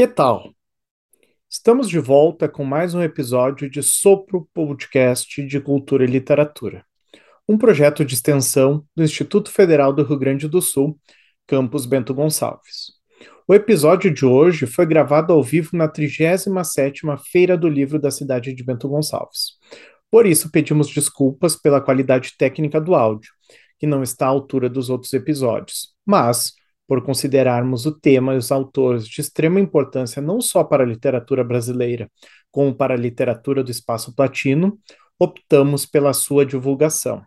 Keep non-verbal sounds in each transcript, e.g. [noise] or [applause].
Que tal? Estamos de volta com mais um episódio de Sopro Podcast de Cultura e Literatura, um projeto de extensão do Instituto Federal do Rio Grande do Sul, campus Bento Gonçalves. O episódio de hoje foi gravado ao vivo na 37ª Feira do Livro da cidade de Bento Gonçalves. Por isso, pedimos desculpas pela qualidade técnica do áudio, que não está à altura dos outros episódios, mas por considerarmos o tema e os autores de extrema importância não só para a literatura brasileira, como para a literatura do espaço platino, optamos pela sua divulgação.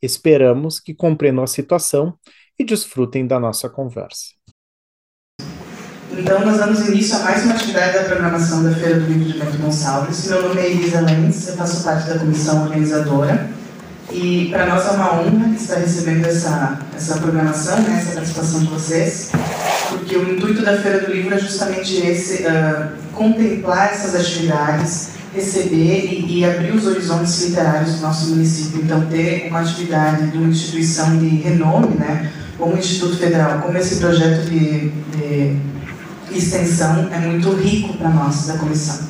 Esperamos que compreendam a situação e desfrutem da nossa conversa. Então, nós damos início a mais uma atividade da programação da Feira do Livro de Bento Gonçalves. Meu nome é Elisa Lenz, eu faço parte da comissão organizadora. E para nós é uma honra estar recebendo essa, essa programação, né, essa participação de vocês, porque o intuito da Feira do Livro é justamente esse, uh, contemplar essas atividades, receber e, e, abrir os horizontes literários do nosso município. Então, ter uma atividade de uma instituição de renome, né, como o Instituto Federal, como esse projeto de, de extensão, é muito rico para nós, da comissão.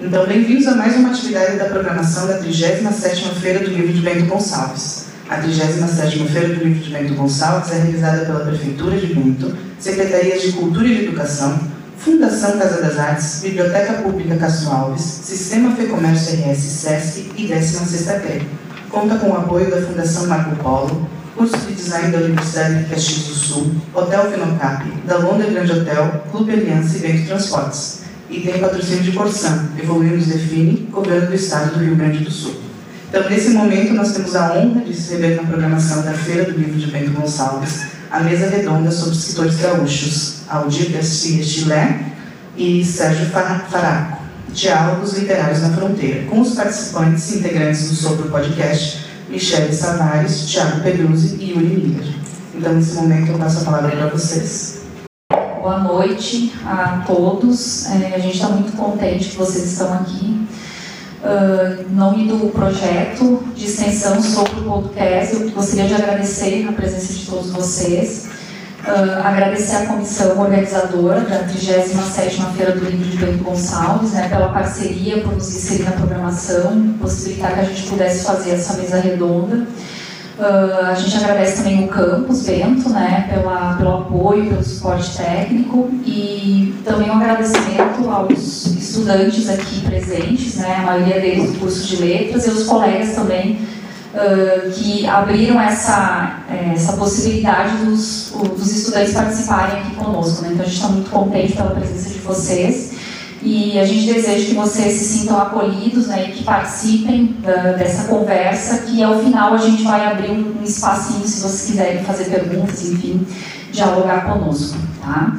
Então, bem-vindos a mais uma atividade da programação da 37ª Feira do Livro de Bento Gonçalves. A 37ª Feira do Livro de Bento Gonçalves é realizada pela Prefeitura de Bento, Secretarias de Cultura e de Educação, Fundação Casa das Artes, Biblioteca Pública Castro Alves, Sistema Fecomércio RS Sesc e 16ª TEC. Conta com o apoio da Fundação Marco Polo, curso de design da Universidade de Caxias do Sul, Hotel Finocap, da Londres Grande Hotel, Clube Aliança e Bento Transportes e tem patrocínio de Corsan, Evoluímos Define, Governo do Estado do Rio Grande do Sul. Então, nesse momento, nós temos a honra de receber na programação da Feira do Livro de Bento Gonçalves a mesa redonda sobre escritores gaúchos, Aldir Garcia Chilé e Sérgio Faraco, Diálogos Literários na Fronteira, com os participantes e integrantes do Sopro Podcast, Michele Savares, Thiago Pedruzzi e Yuri Miller. Então, nesse momento, eu passo a palavra para vocês boa noite a todos. É, a gente está muito contente que vocês estão aqui. Uh, em nome do projeto de extensão sobre o podcast, eu gostaria de agradecer a presença de todos vocês. Uh, agradecer à comissão organizadora da 37ª Feira do Livro de Bento Gonçalves, né, pela parceria, por nos inserir na programação, possibilitar que a gente pudesse fazer essa mesa redonda. Uh, a gente agradece também o campus Bento, né, pela, pelo apoio, pelo suporte técnico e também um agradecimento aos estudantes aqui presentes, né, a maioria deles do curso de letras e os colegas também uh, que abriram essa, eh, essa possibilidade dos, dos estudantes participarem aqui conosco. Né, então a gente está muito contente pela presença de vocês. E a gente deseja que vocês se sintam acolhidos né, e que participem da, dessa conversa, que ao final a gente vai abrir um, um espacinho se vocês quiserem fazer perguntas, enfim, dialogar conosco. Tá?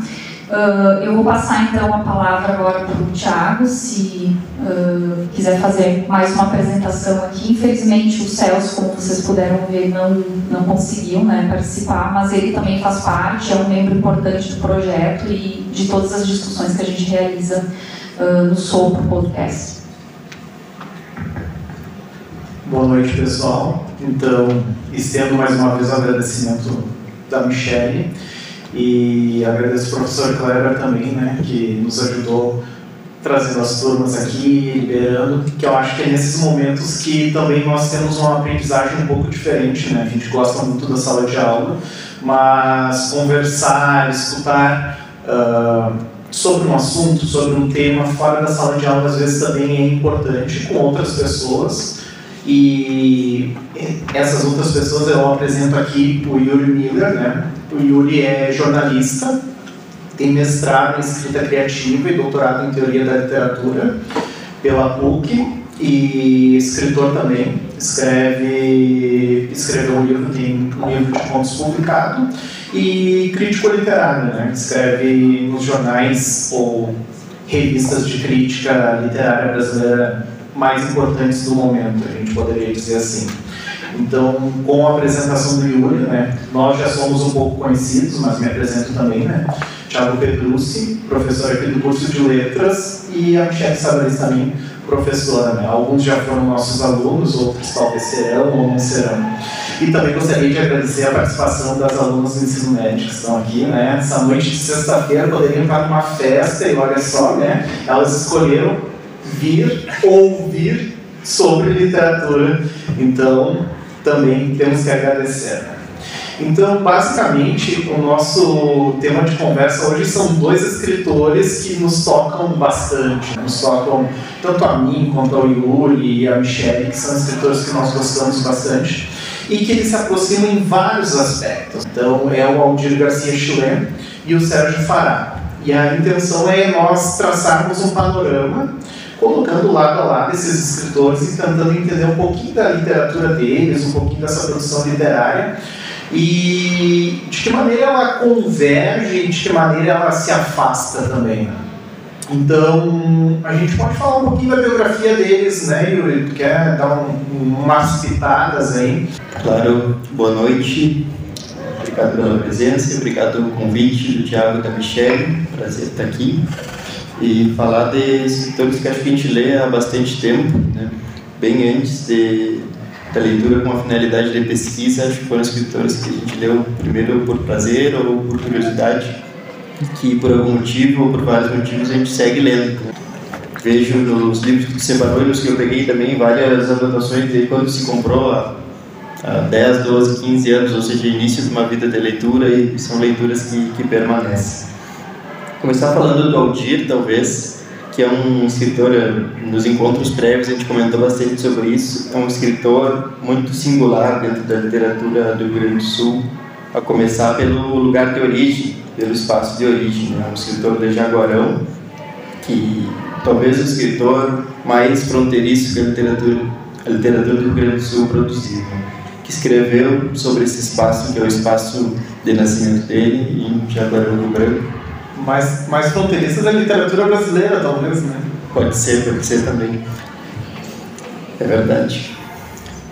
Uh, eu vou passar então a palavra agora para o Tiago, se uh, quiser fazer mais uma apresentação aqui. Infelizmente o Celso, como vocês puderam ver, não, não conseguiu né, participar, mas ele também faz parte, é um membro importante do projeto e de todas as discussões que a gente realiza no Sopro Podcast. Boa noite, pessoal. Então, estendo mais uma vez o agradecimento da Michelle e agradeço ao professor Kleber também, né, que nos ajudou trazendo as turmas aqui, liberando, que eu acho que é nesses momentos que também nós temos uma aprendizagem um pouco diferente, né? A gente gosta muito da sala de aula, mas conversar, escutar uh, sobre um assunto, sobre um tema fora da sala de aula, às vezes também é importante com outras pessoas. E essas outras pessoas eu apresento aqui o Yuri Miller, né? O Yuri é jornalista, tem mestrado em escrita criativa e doutorado em teoria da literatura pela PUC e escritor também. Escreve, escreveu um livro, tem um livro de contos publicado e crítico literário, né? Escreve nos jornais ou revistas de crítica literária brasileira mais importantes do momento, a gente poderia dizer assim. Então, com a apresentação do Yuri, né, nós já somos um pouco conhecidos, mas me apresento também, né? Thiago Petrucci, professor aqui do curso de Letras, e a Michelle Sabres também, professora. Né? Alguns já foram nossos alunos, outros talvez serão ou não serão. E também gostaria de agradecer a participação das alunas do ensino médio que estão aqui. Né? Essa noite de sexta-feira poderiam estar numa festa e olha só, né? elas escolheram vir ouvir sobre literatura. Então, também temos que agradecer. Né? Então, basicamente, o nosso tema de conversa hoje são dois escritores que nos tocam bastante. Né? Nos tocam tanto a mim quanto ao Yuri e a Michelle, que são escritores que nós gostamos bastante e que eles se aproximam em vários aspectos. Então, é o Aldir Garcia Chulé e o Sérgio Fará. E a intenção é nós traçarmos um panorama colocando lado a lado esses escritores e tentando entender um pouquinho da literatura deles, um pouquinho dessa produção literária e de que maneira ela converge e de que maneira ela se afasta também. Né? Então, a gente pode falar um pouquinho da biografia deles, né, Yuri? Quer dar um, umas pitadas aí? Claro, boa noite. Obrigado pela presença, obrigado pelo convite do Tiago e da Michelle. Prazer estar aqui e falar de escritores que acho que a gente lê há bastante tempo, né? bem antes de, da leitura com a finalidade de pesquisa, acho que foram escritores que a gente leu primeiro por prazer ou por curiosidade, que por algum motivo ou por vários motivos a gente segue lendo. Vejo nos livros que você separou e nos que eu peguei também várias anotações de quando se comprou há, há 10, 12, 15 anos, ou seja, início de uma vida de leitura e são leituras que, que permanecem. Começar falando do Aldir, talvez, que é um escritor, nos encontros prévios a gente comentou bastante sobre isso, é um escritor muito singular dentro da literatura do Rio Grande do Sul, a começar pelo lugar de origem, pelo espaço de origem. É um escritor de Jaguarão, que talvez o escritor mais fronteiriço que a literatura, a literatura do Rio Grande do Sul produziu, né? que escreveu sobre esse espaço, que é o espaço de nascimento dele, em Jaguarão do Branco, mais, mais fronteiriças da literatura brasileira, talvez, né? Pode ser, pode ser também. É verdade.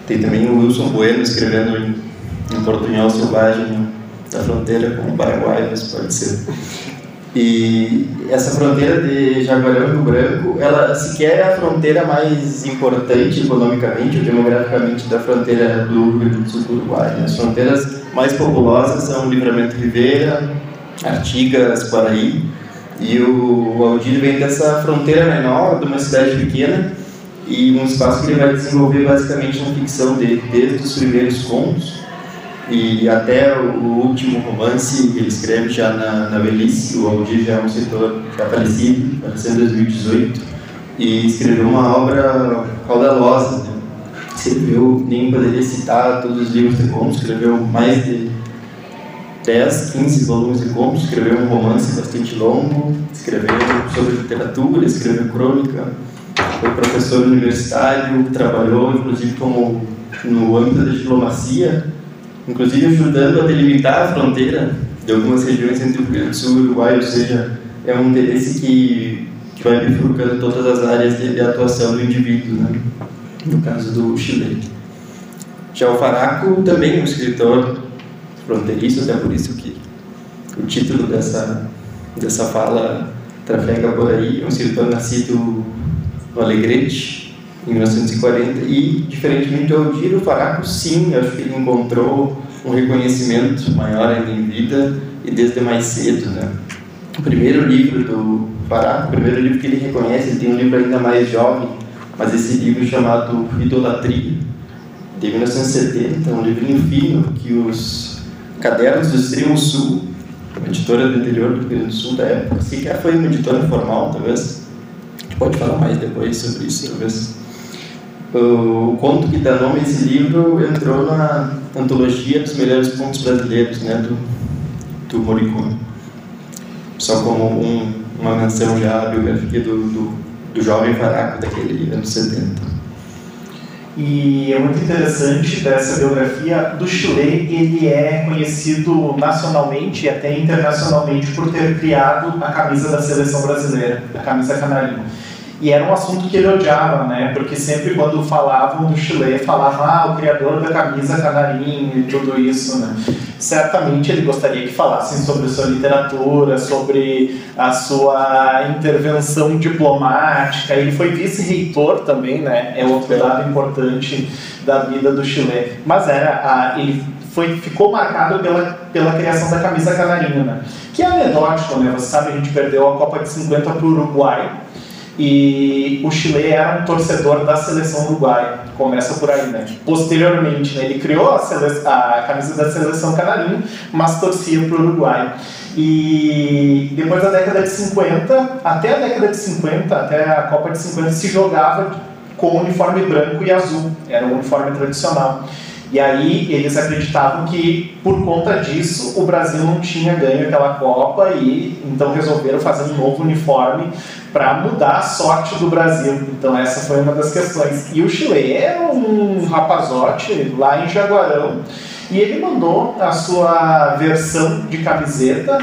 Tem também o Wilson Bueno escrevendo em, em portunhol selvagem da fronteira com o Paraguai, mas pode ser. E essa fronteira de Jaguarão e Rio Branco, ela sequer é a fronteira mais importante economicamente ou demograficamente da fronteira do Rio Grande do Sul do Uruguai. As fronteiras mais populosas são Livramento Ribeira, Artigas, Paraí. E o Aldir vem dessa fronteira menor, de uma cidade pequena, e um espaço que ele vai desenvolver basicamente na ficção dele, desde os primeiros contos e até o último romance que ele escreve já na, na velhice. O Aldir já é um escritor já falecido, faleceu em 2018, e escreveu uma obra caudalosa. Né? Escreveu, nem poderia citar todos os livros de contos, escreveu mais de 10, 15 volumes de contos, escreveu um romance bastante longo, escreveu sobre literatura, escreveu crônica, foi professor universitário, trabalhou inclusive como no âmbito da diplomacia, inclusive ajudando a delimitar a fronteira de algumas regiões entre o Rio Grande do Sul e o Uruguai, ou seja, é um interesse que, que vai bifurcando todas as áreas de, de atuação do indivíduo, né? no caso do Chile. Já o Faraco também é um escritor fronteiriço, até por isso que o título dessa, dessa fala trafega por aí. É um escritor nascido no Alegrete, em 1940, e, diferentemente do Aldir, o Faraco, sim, acho que ele encontrou um reconhecimento maior ainda em vida e desde mais cedo. Né? O primeiro livro do Faraco, o primeiro livro que ele reconhece, ele tem um livro ainda mais jovem, mas esse livro chamado Idolatria, de 1970, um livrinho fino que os Cadernos do Extremo Sul, uma editora do interior do Rio Grande do Sul da época, sequer foi uma editora formal, talvez. A gente pode falar mais depois sobre isso, talvez. O conto que dá nome a esse livro entrou na antologia dos melhores contos brasileiros, né, do, do Morricone. Só como um, uma menção já à biografia do, do, do jovem Faraco daquele anos 70. E é muito interessante dessa biografia do Chile, ele é conhecido nacionalmente e até internacionalmente por ter criado a camisa da seleção brasileira, a camisa canarinho. E era um assunto que ele odiava, né? Porque sempre quando falavam do Chile, falavam, ah, o criador da camisa canarinho e tudo isso, né? Certamente ele gostaria que falassem sobre sua literatura, sobre a sua intervenção diplomática. Ele foi vice-reitor também, né? É outro dado importante da vida do Chile. Mas era a, ele foi, ficou marcado pela, pela criação da camisa canarinho, né? Que é anedótico, né? Você sabe, a gente perdeu a Copa de 50 para o Uruguai e o Chile era um torcedor da seleção uruguaia. Começa por aí, né? Posteriormente, né, ele criou a, a, camisa da seleção canarinho, mas torcia para o Uruguai. E depois da década de 50, até a década de 50, até a Copa de 50, se jogava com uniforme branco e azul. Era o uniforme tradicional. E aí eles acreditavam que por conta disso o Brasil não tinha ganho aquela Copa e então resolveram fazer um novo uniforme para mudar a sorte do Brasil. Então essa foi uma das questões. E o Chile é um rapazote lá em Jaguarão e ele mandou a sua versão de camiseta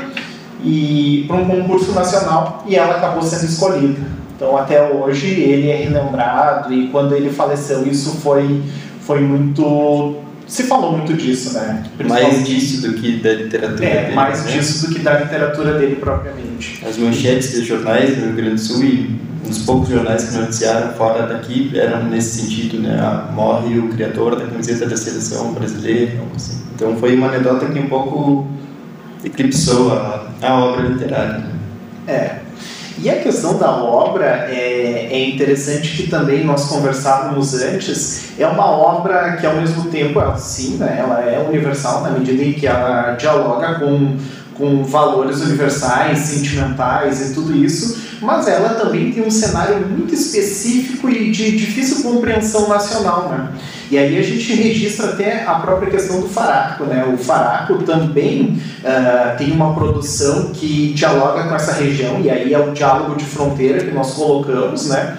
e para um concurso nacional e ela acabou sendo escolhida. Então até hoje ele é relembrado e quando ele faleceu isso foi foi muito. Se falou muito disso, né? Mais disso do que da literatura é, dele. Mais né? disso do que da literatura dele propriamente. As manchetes dos jornais do Rio Grande do Sul e uns poucos jornais que noticiaram fora daqui eram nesse sentido, né? Ah, morre o criador da camiseta da seleção brasileira, assim. Então foi uma anedota que um pouco eclipsou a, a obra literária. Né? É. E a questão da obra é, é interessante que também nós conversávamos antes, é uma obra que ao mesmo tempo, ela, sim, né, ela é universal na medida em que ela dialoga com, com valores universais, sentimentais e tudo isso, mas ela também tem um cenário muito específico e de difícil compreensão nacional, né? E aí a gente registra até a própria questão do Faraco, né? O Faraco também uh, tem uma produção que dialoga com essa região, e aí é o diálogo de fronteira que nós colocamos, né?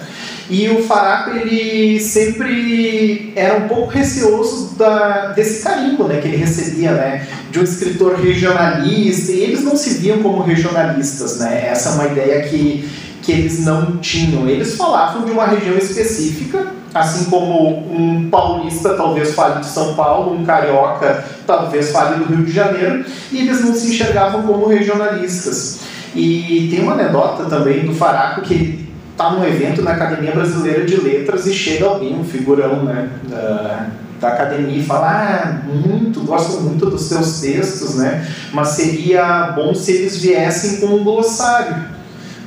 E o Faraco, ele sempre era um pouco receoso da, desse carimbo né, que ele recebia, né, de um escritor regionalista, e eles não se viam como regionalistas, né, essa é uma ideia que, que eles não tinham. Eles falavam de uma região específica, assim como um paulista talvez fale de São Paulo, um carioca talvez fale do Rio de Janeiro, e eles não se enxergavam como regionalistas. E tem uma anedota também do Faraco que está num evento na Academia Brasileira de Letras e chega alguém, um figurão né, da, da academia, e fala: Ah, muito, gosto muito dos seus textos, né, mas seria bom se eles viessem com um glossário,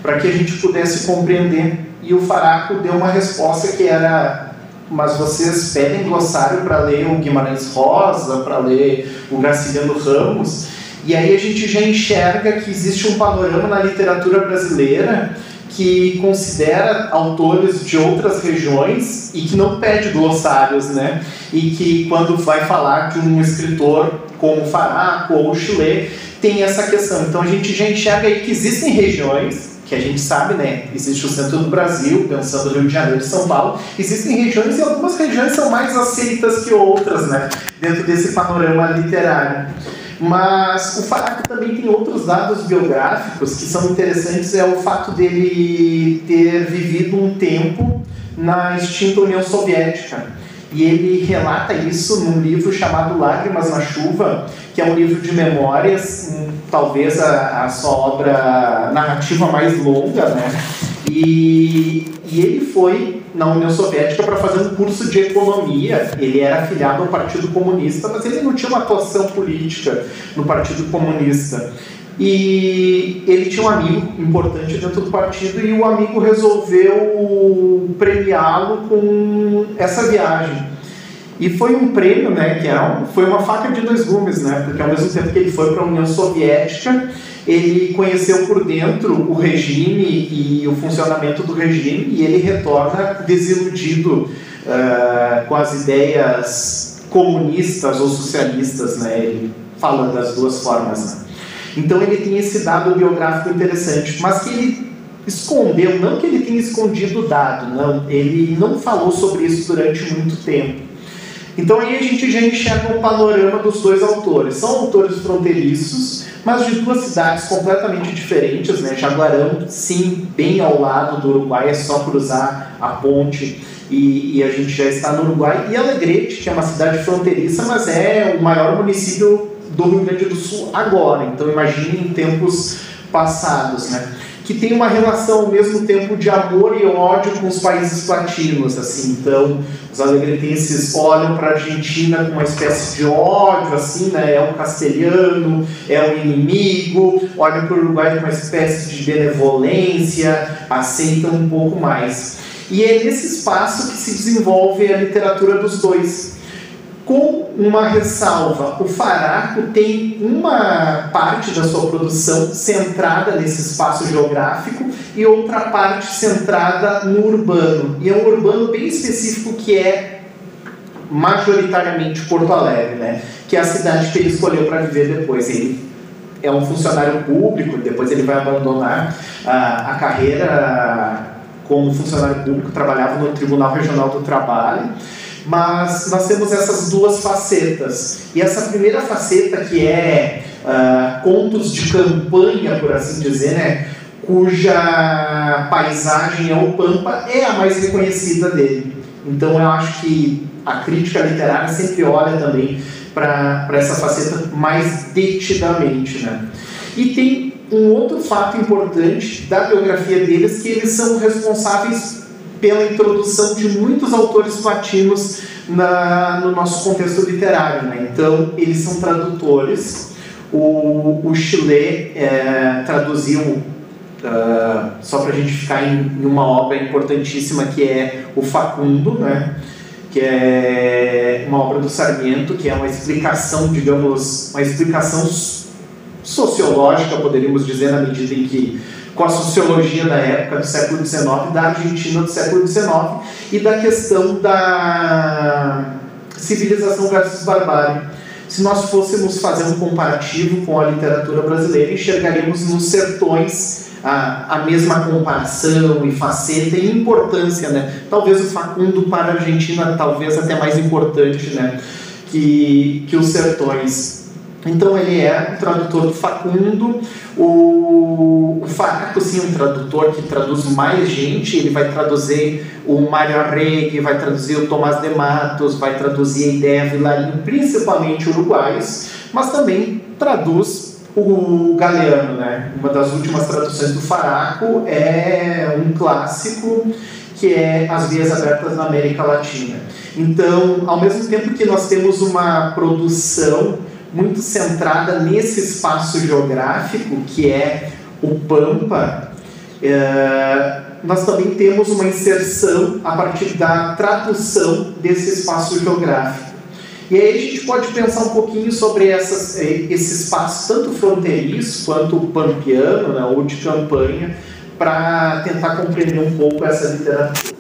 para que a gente pudesse compreender. E o Faraco deu uma resposta que era: Mas vocês pedem glossário para ler o Guimarães Rosa, para ler o Graciliano Ramos? E aí a gente já enxerga que existe um panorama na literatura brasileira que considera autores de outras regiões e que não pede glossários, né? E que quando vai falar de um escritor como Faraco ou Chile, tem essa questão. Então a gente já enxerga aí que existem regiões que a gente sabe, né? Existe o centro do Brasil, pensando no Rio de Janeiro e São Paulo. Existem regiões e algumas regiões são mais aceitas que outras, né? Dentro desse panorama literário. Mas o Faraco também tem outros dados biográficos que são interessantes, é o fato dele ter vivido um tempo na extinta União Soviética. E ele relata isso num livro chamado Lágrimas na Chuva, que é um livro de memórias, talvez a, a sua obra narrativa mais longa, né? E, e ele foi na União Soviética para fazer um curso de economia. Ele era afiliado ao Partido Comunista, mas ele não tinha uma atuação política no Partido Comunista. E ele tinha um amigo importante dentro do partido e o amigo resolveu premiá-lo com essa viagem. E foi um prêmio, né, que era um, foi uma faca de dois gumes, né, porque ao mesmo tempo que ele foi para a União Soviética, ele conheceu por dentro o regime e o funcionamento do regime e ele retorna desiludido uh, com as ideias comunistas ou socialistas, né? Ele fala das duas formas. Né? Então ele tem esse dado biográfico interessante, mas que ele escondeu, não que ele tenha escondido o dado, não, ele não falou sobre isso durante muito tempo. Então aí a gente já enxerga um panorama dos dois autores. São autores fronteiriços, mas de duas cidades completamente diferentes, né? Jaguarão, sim, bem ao lado do Uruguai, é só cruzar a ponte e, e, a gente já está no Uruguai. E Alegrete, que é uma cidade fronteiriça, mas é o maior município do Rio Grande do Sul agora. Então imagine em tempos passados, né? que tem uma relação ao mesmo tempo de amor e ódio com os países latinos, assim. Então, os alegretenses olham para a Argentina com uma espécie de ódio, assim, né? É um castelhano, é um inimigo. Olham para o Uruguai com uma espécie de benevolência, aceitam um pouco mais. E é nesse espaço que se desenvolve a literatura dos dois com uma ressalva. O Faraco tem uma parte da sua produção centrada nesse espaço geográfico e outra parte centrada no urbano. E é um urbano bem específico que é majoritariamente Porto Alegre, né? que é a cidade que ele escolheu para viver depois. Ele é um funcionário público, depois ele vai abandonar a, a carreira como funcionário público, trabalhava no Tribunal Regional do Trabalho mas nós temos essas duas facetas. E essa primeira faceta, que é uh, contos de campanha, por assim dizer, né, cuja paisagem é o Pampa, é a mais reconhecida dele. Então eu acho que a crítica literária sempre olha também para essa faceta mais detidamente. Né? E tem um outro fato importante da biografia deles, que eles são responsáveis pela introdução de muitos autores latinos na, no nosso contexto literário. Né? Então, eles são tradutores. O, o Chile é, traduziu, uh, só para a gente ficar em, em, uma obra importantíssima, que é o Facundo, né? que é uma obra do Sarmiento, que é uma explicação, digamos, uma explicação sociológica, poderíamos dizer, na medida em que com a sociologia da época do século XIX, da Argentina do século XIX e da questão da civilização versus barbárie. Se nós fôssemos fazer um comparativo com a literatura brasileira, enxergaríamos nos sertões a, a mesma comparação e faceta e importância, né? Talvez o Facundo para a Argentina, talvez até mais importante, né? Que, que os sertões. Então ele é um tradutor Facundo, o, o Faraco, sim, é um tradutor que traduz mais gente, ele vai traduzir o Mário Arregui, vai traduzir o Tomás de Matos, vai traduzir a ideia Vilarinho, principalmente uruguaios, mas também traduz o Galeano, né? Uma das últimas traduções do Faraco é um clássico que é As Vias Abertas na América Latina. Então, ao mesmo tempo que nós temos uma produção muito centrada nesse espaço geográfico que é o Pampa, é, nós também temos uma inserção a partir da tradução desse espaço geográfico. E aí a gente pode pensar um pouquinho sobre essas, é, esse espaço, tanto fronteiriço quanto pampiano, né, ou de campanha, para tentar compreender um pouco essa literatura.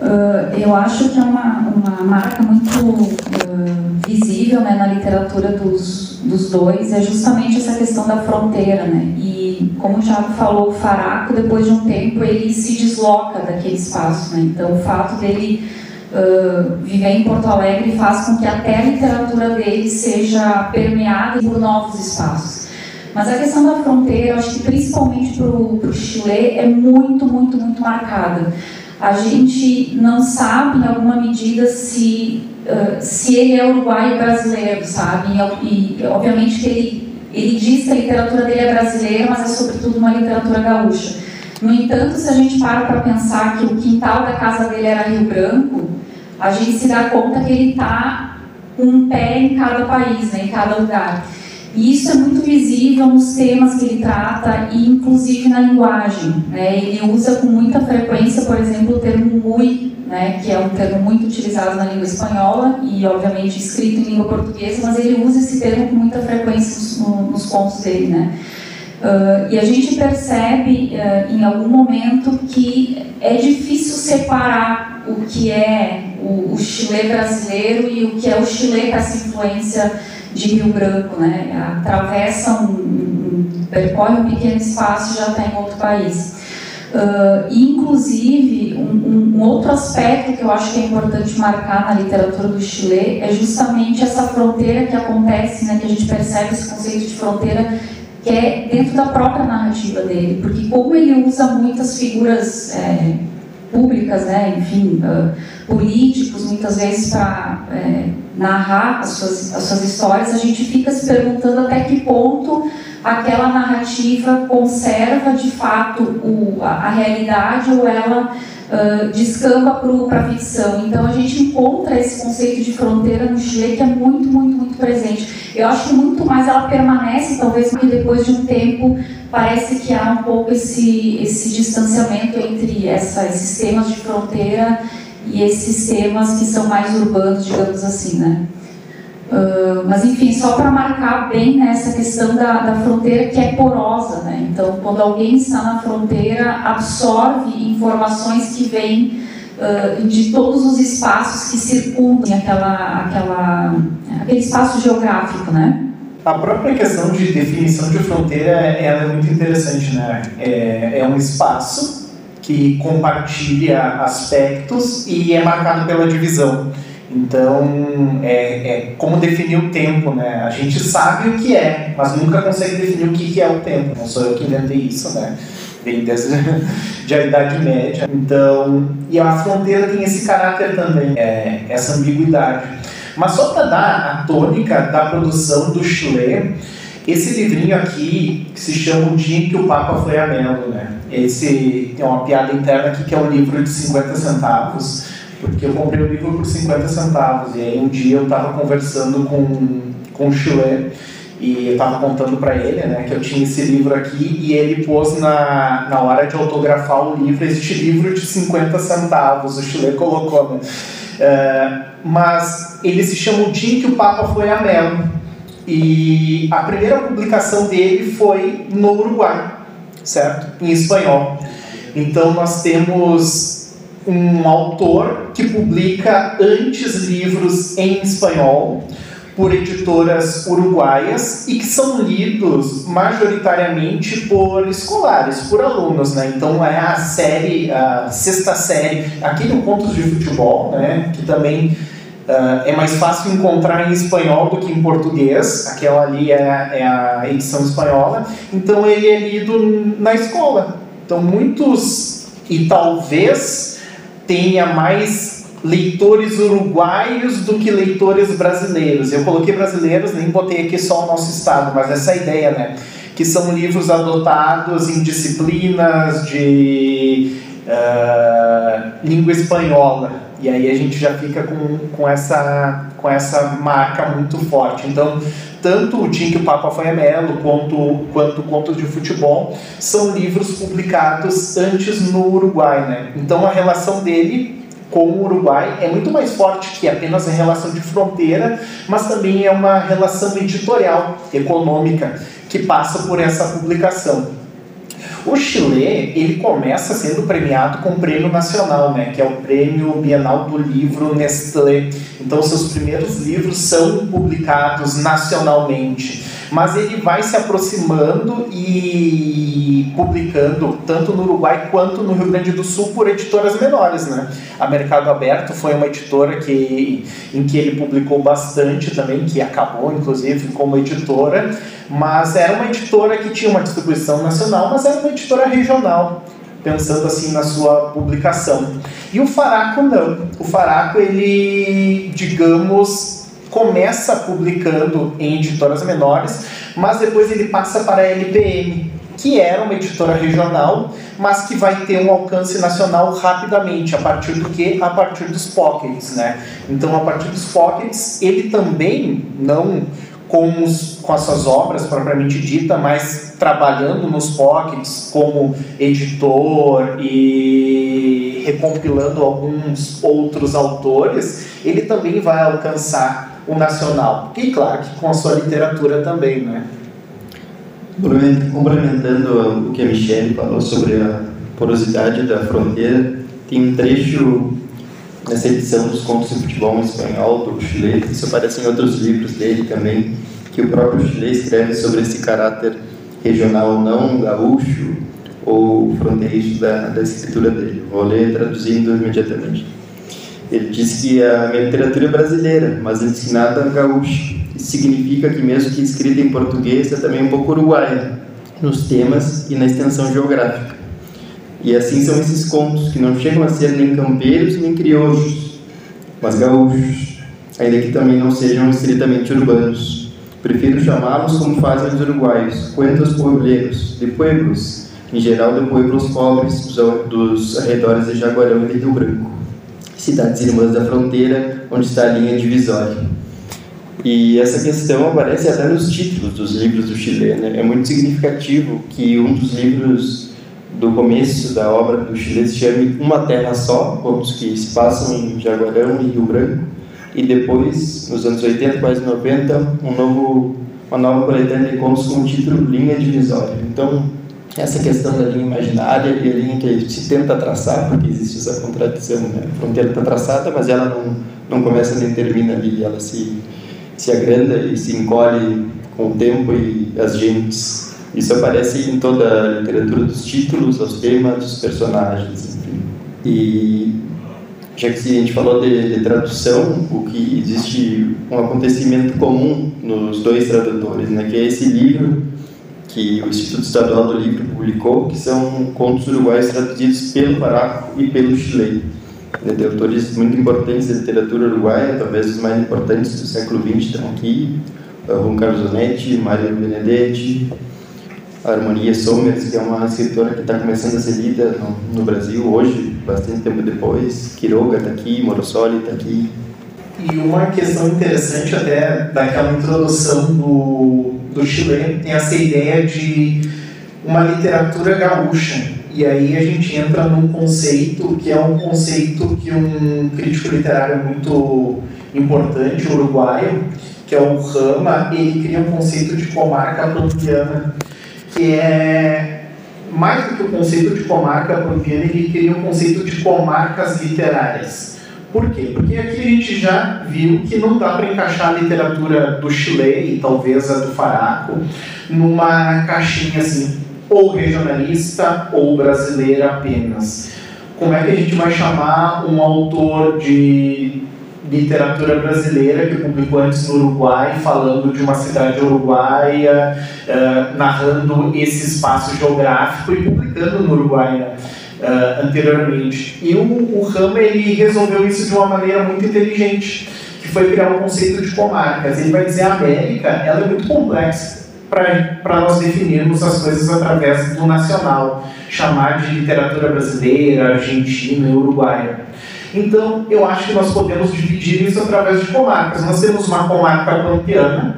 Uh, eu acho que é uma, uma marca muito uh, visível né, na literatura dos, dos dois é justamente essa questão da fronteira. Né? E, como o Thiago falou, o Faraco, depois de um tempo, ele se desloca daquele espaço. Né? Então, o fato dele uh, viver em Porto Alegre faz com que até a literatura dele seja permeada por novos espaços. Mas a questão da fronteira, acho que principalmente para o Chile, é muito, muito, muito marcada a gente não sabe, em alguma medida, se, uh, se ele é uruguaio brasileiro, sabe? E, e, obviamente que ele, ele diz que a literatura dele é brasileira, mas é sobretudo uma literatura gaúcha. No entanto, se a gente para para pensar que o quintal da casa dele era Rio Branco, a gente se dá conta que ele está um pé em cada país, né, em cada lugar. E isso é muito visível nos temas que ele trata e inclusive na linguagem. Né? Ele usa com muita frequência, por exemplo, o termo muy, né? que é um termo muito utilizado na língua espanhola e, obviamente, escrito em língua portuguesa, mas ele usa esse termo com muita frequência nos, contos dele. Né? Uh, e a gente percebe uh, em algum momento que é difícil separar o que é o, o Chile brasileiro e o que é o Chile com essa influência de Rio Branco, né? Atravessa um, um percorre um pequeno espaço e já está em outro país. Uh, inclusive, um, um, outro aspecto que eu acho que é importante marcar na literatura do Chile é justamente essa fronteira que acontece, né, que a gente percebe esse conceito de fronteira que é dentro da própria narrativa dele, porque como ele usa muitas figuras é, públicas, né, enfim, uh, políticos, muitas vezes para é, narrar as suas, as suas histórias, a gente fica se perguntando até que ponto aquela narrativa conserva de fato o, a, a realidade ou ela uh, descamba para a ficção. Então a gente encontra esse conceito de fronteira no Chile que é muito, muito, muito presente. Eu acho que muito mais ela permanece, talvez porque depois de um tempo parece que há um pouco esse, esse distanciamento entre essa, esses temas de fronteira e esses temas que são mais urbanos, digamos assim, né? Uh, mas enfim, só para marcar bem nessa né, questão da, da fronteira que é porosa, né? Então, quando alguém está na fronteira, absorve informações que vêm uh, de todos os espaços que circundam aquela, aquela, aquele espaço geográfico, né? A própria questão de definição de fronteira ela é muito interessante, né? É, é um espaço que compartilha aspectos e é marcado pela divisão. Então, é, é, como definir o tempo, né? A gente sabe o que é, mas nunca consegue definir o que, é o tempo. Não sou eu que inventei isso, né? Vem desde [laughs] de a Idade Média. Então, e a fronteira tem esse caráter também, é, essa ambiguidade. Mas só para dar a tônica da produção do Chile, esse livrinho aqui, que se chama O Dia em que o Papa foi a Melo, né? Esse tem uma piada interna aqui que é um livro de 50 centavos porque eu comprei o livro por 50 centavos. E aí um dia eu estava conversando com, com o Chile e eu estava contando para ele né, que eu tinha esse livro aqui e ele pôs na, na hora de autografar o livro este livro de 50 centavos. O Chile colocou, né? Uh, mas ele se chama O Dia que o Papa foi a Melo. E a primeira publicação dele foi no Uruguai, certo? Em espanhol. Então nós temos um autor que publica antes livros em espanhol por editoras uruguaias e que são lidos majoritariamente por escolares, por alunos, né? Então é a série, a sexta série, aqui no Contos de Futebol, né? Que também uh, é mais fácil encontrar em espanhol do que em português. Aquela ali é, é a edição espanhola. Então ele é lido na escola. Então muitos e talvez tenha mais leitores uruguaios do que leitores brasileiros. Eu coloquei brasileiros, nem botei aqui só o nosso estado, mas essa é ideia, né? Que são livros adotados em disciplinas de uh, língua espanhola. E aí a gente já fica com, com, essa, com essa marca muito forte. Então, tanto o Dia que o Papa foi Melo quanto, quanto Contos de Futebol são livros publicados antes no Uruguai. Né? Então, a relação dele com o Uruguai é muito mais forte que apenas a relação de fronteira, mas também é uma relação editorial, econômica, que passa por essa publicação. O Chile, ele começa sendo premiado com o prêmio nacional, né, que é o prêmio Bienal do Livro Nestlé. Então, seus primeiros livros são publicados nacionalmente mas ele vai se aproximando e publicando tanto no Uruguai quanto no Rio Grande do Sul por editoras menores, né? A Mercado Aberto foi uma editora que, em que ele publicou bastante também, que acabou inclusive como editora, mas era uma editora que tinha uma distribuição nacional, mas era uma editora regional pensando assim na sua publicação. E o Faraco não. O Faraco ele, digamos, começa publicando em editoras menores, mas depois ele passa para a LPM, que era uma editora regional, mas que vai ter um alcance nacional rapidamente, a partir do que? A partir dos pockets, né? Então, a partir dos pockets, ele também não com, os, com as suas obras propriamente dita, mas trabalhando nos pockets como editor e recompilando alguns outros autores, ele também vai alcançar o nacional. E claro que com a sua literatura também, né? Complementando o que a Michelle falou sobre a porosidade da fronteira, tem um trecho nessa edição dos Contos de Futebol Espanhol do Chile, isso aparece em outros livros dele também, que o próprio Chile escreve sobre esse caráter regional não gaúcho ou fronteiriço da, da escritura dele. Vou ler traduzindo imediatamente. Ele diz que a minha literatura é brasileira, mas ensinada gaúcha. Isso significa que, mesmo que escrita em português, é também um pouco uruguaia, nos temas e na extensão geográfica. E assim são esses contos, que não chegam a ser nem campeiros nem crioulos, mas gaúchos. ainda que também não sejam estritamente urbanos. Prefiro chamá-los como fazem os uruguaios, cuentos puebleros, de pueblos, em geral de pueblos pobres dos arredores de Jaguarão e de Rio Branco, cidades irmãs da fronteira, onde está a linha divisória. E essa questão aparece até nos títulos dos livros do Chile. Né? É muito significativo que um dos livros do começo da obra do Chile se chame Uma Terra Só, contos que se passam em Jaguarão e Rio Branco, e depois, nos anos 80, quase 90, um novo, uma nova coletânea de contos com o título Linha Divisória. Então, essa questão da linha imaginária e a linha que se tenta traçar, porque existe essa contradição, né? a fronteira está traçada, mas ela não, não começa nem termina ali, ela se, se agranda e se encolhe com o tempo e as gentes. Isso aparece em toda a literatura dos títulos, os temas, dos personagens, enfim. E já que a gente falou de, de, tradução, o que existe um acontecimento comum nos dois tradutores, né, que é esse livro que o Instituto Estadual do Livro publicou, que são contos uruguaios traduzidos pelo Paraco e pelo Chile, né, de autores muito importantes da literatura uruguaia, talvez os mais importantes do século XX estão aqui, Juan Carlos Onetti, Mário Benedetti, a Harmonia Somers, que é uma escritora que está começando a ser lida no, no, Brasil hoje, bastante tempo depois. Quiroga está aqui, Morosoli está aqui. E uma questão interessante até daquela introdução do, do Chile tem essa ideia de uma literatura gaúcha. E aí a gente entra num conceito que é um conceito que um crítico literário muito importante, uruguaio, que é o Rama, ele cria um conceito de comarca pampiana que é mais do que o conceito de comarca pampiana, ele cria um conceito de comarcas literárias. Por quê? Porque aqui a gente já viu que não dá para encaixar a literatura do Chile e talvez a do Faraco numa caixinha assim, ou regionalista ou brasileira apenas. Como é que a gente vai chamar um autor de literatura brasileira que publicou antes no Uruguai, falando de uma cidade uruguaia, uh, narrando esse espaço geográfico e publicando no Uruguai né, uh, anteriormente. E o, o Rama ele resolveu isso de uma maneira muito inteligente, que foi criar um conceito de comarcas. Ele vai dizer a América ela é muito complexa para nós definirmos as coisas através do nacional, chamar de literatura brasileira, argentina e uruguaia. Então, eu acho que nós podemos dividir isso através de comarcas. Nós temos uma comarca pampiana,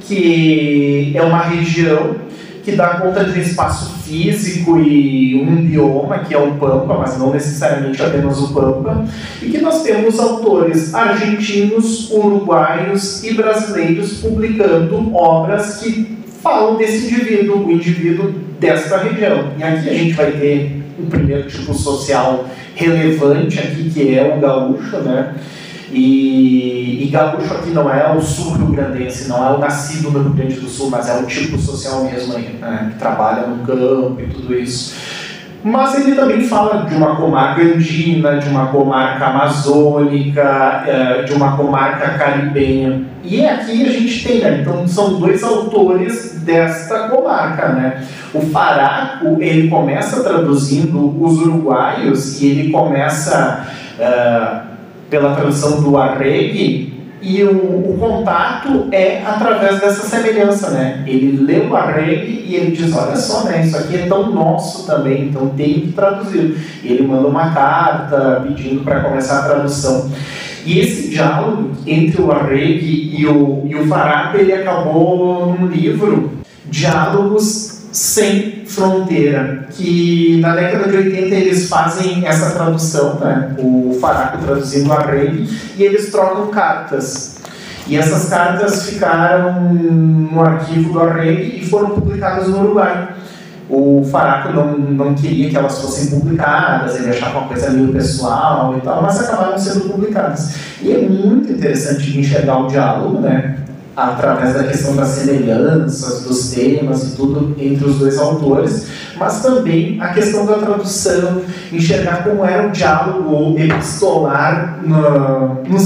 que é uma região que dá conta de um espaço físico e um bioma, que é o Pampa, mas não necessariamente apenas o Pampa, e que nós temos autores argentinos, uruguaios e brasileiros publicando obras que falam desse indivíduo, o indivíduo desta região. E aqui a gente vai ter o primeiro tipo social relevante aqui, que é o gaúcho, né? E, e gaúcho aqui não é o sul-rio-grandense, não é o nascido no Rio Grande do Sul, mas é o tipo social mesmo né? que trabalha no campo e tudo isso. Mas ele também fala de uma comarca andina, de uma comarca amazônica, é, de uma comarca caribenha. E aqui a gente tem, né? então são dois autores desta comarca, né? O Faraco, ele começa traduzindo os uruguaios e ele começa uh, pela tradução do Arregue, e o, o, contato é através dessa semelhança, né? Ele lê o arregue e ele diz, olha só, né? Isso aqui é tão nosso também, então tem que traduzir. Ele manda uma carta pedindo para começar a tradução. E esse diálogo entre o arregue e o, e o Faraco, ele acabou num livro, Diálogos sem fronteira, que na década de 80 eles fazem essa tradução, né? o Faraco traduzindo a rei, e eles trocam cartas. E essas cartas ficaram no arquivo do Arreg e foram publicadas no Uruguai. O Faraco não, não queria que elas fossem publicadas, ele achava uma coisa meio pessoal e tal, mas acabaram sendo publicadas. E é muito interessante enxergar o diálogo, né? Através da questão das semelhanças, dos temas e tudo entre os dois autores, mas também a questão da tradução, enxergar como era o diálogo epistolar no, no,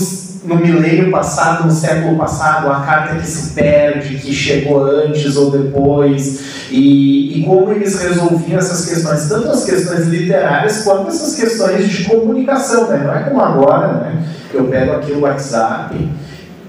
no milênio passado, no século passado, a carta que se perde, que chegou antes ou depois, e, e como eles resolviam essas questões, tanto as questões literárias quanto essas questões de comunicação, né? não é como agora, né? Eu pego aqui o WhatsApp,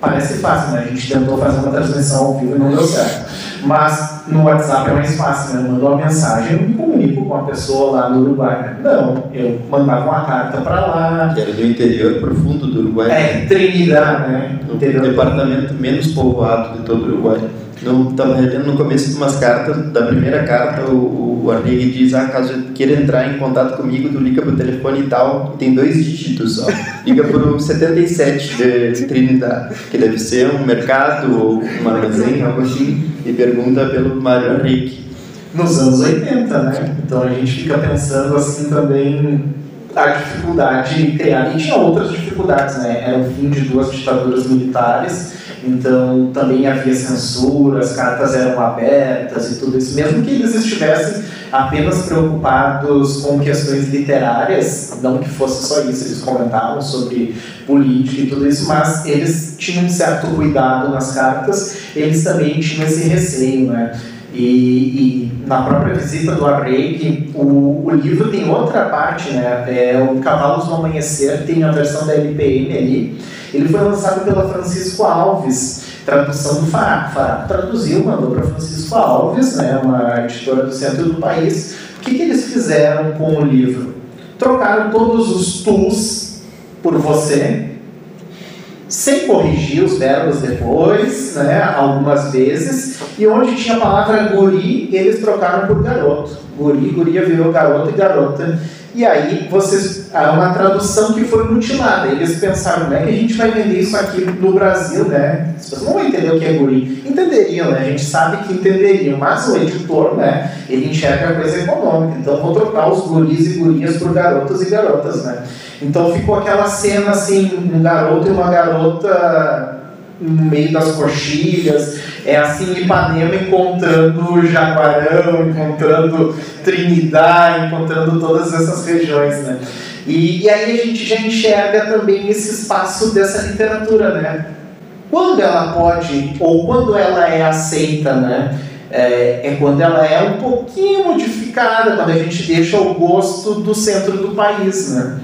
parece fácil, né? A gente tentou fazer uma transmissão ao vivo e não deu certo. Mas no WhatsApp é mais fácil, né? Eu mando uma mensagem e me comunico com a pessoa lá no Uruguai. Né? Não, eu mandava uma carta para lá. Que era do interior profundo do Uruguai. É, Trinidad, né? O departamento menos povoado de todo o Uruguai. Estava relendo no começo de umas cartas, da primeira carta, o, o Arneg diz, ah, caso queira entrar em contato comigo, tu liga pro telefone e tal, tem dois dígitos só. Liga pro 77 de Trinidad, que deve ser um mercado ou um armazém, algo assim, e pergunta pelo Mário Henrique. Nos anos 80, né? Então a gente fica pensando assim também a dificuldade criada, e tinha outras dificuldades, né? Era o fim de duas ditaduras militares, então também havia censura, as cartas eram abertas e tudo isso. Mesmo que eles estivessem apenas preocupados com questões literárias, não que fosse só isso, eles comentavam sobre política e tudo isso, mas eles tinham um certo cuidado nas cartas, eles também tinham esse receio, né? E, e, na própria visita do Arreik, o, o livro tem outra parte, né? É o Cavalos do Amanhecer, tem a versão da LPM ali. Ele foi lançado pela Francisco Alves, tradução do Faraco. Faraco traduziu, mandou para Francisco Alves, né? Uma editora do centro do país. O que, que eles fizeram com o livro? Trocaram todos os tus por você, sem corrigir os verbos depois, né, algumas vezes, e onde tinha a palavra guri, eles trocaram por garoto. Guri, guria virou garoto e garota. E aí vocês, é uma tradução que foi mutilada. Eles pensaram, como é que a gente vai vender isso aqui no Brasil, né? As pessoas não vão entender o que é guri. Entenderiam, né? A gente sabe que entenderiam, mas o editor, né? Ele enxerga a coisa econômica. Então vou trocar os guris e gurias por garotos e garotas, né? Então ficou aquela cena assim, um garoto e uma garota no meio das coxilhas, é assim Ipanema encontrando Jaguarão, encontrando Trinidad, encontrando todas essas regiões, né? E, e aí a gente já enxerga também esse espaço dessa literatura, né? Quando ela pode, ou quando ela é aceita, né? É, é, quando ela é um pouquinho modificada, quando a gente deixa o gosto do centro do país, né?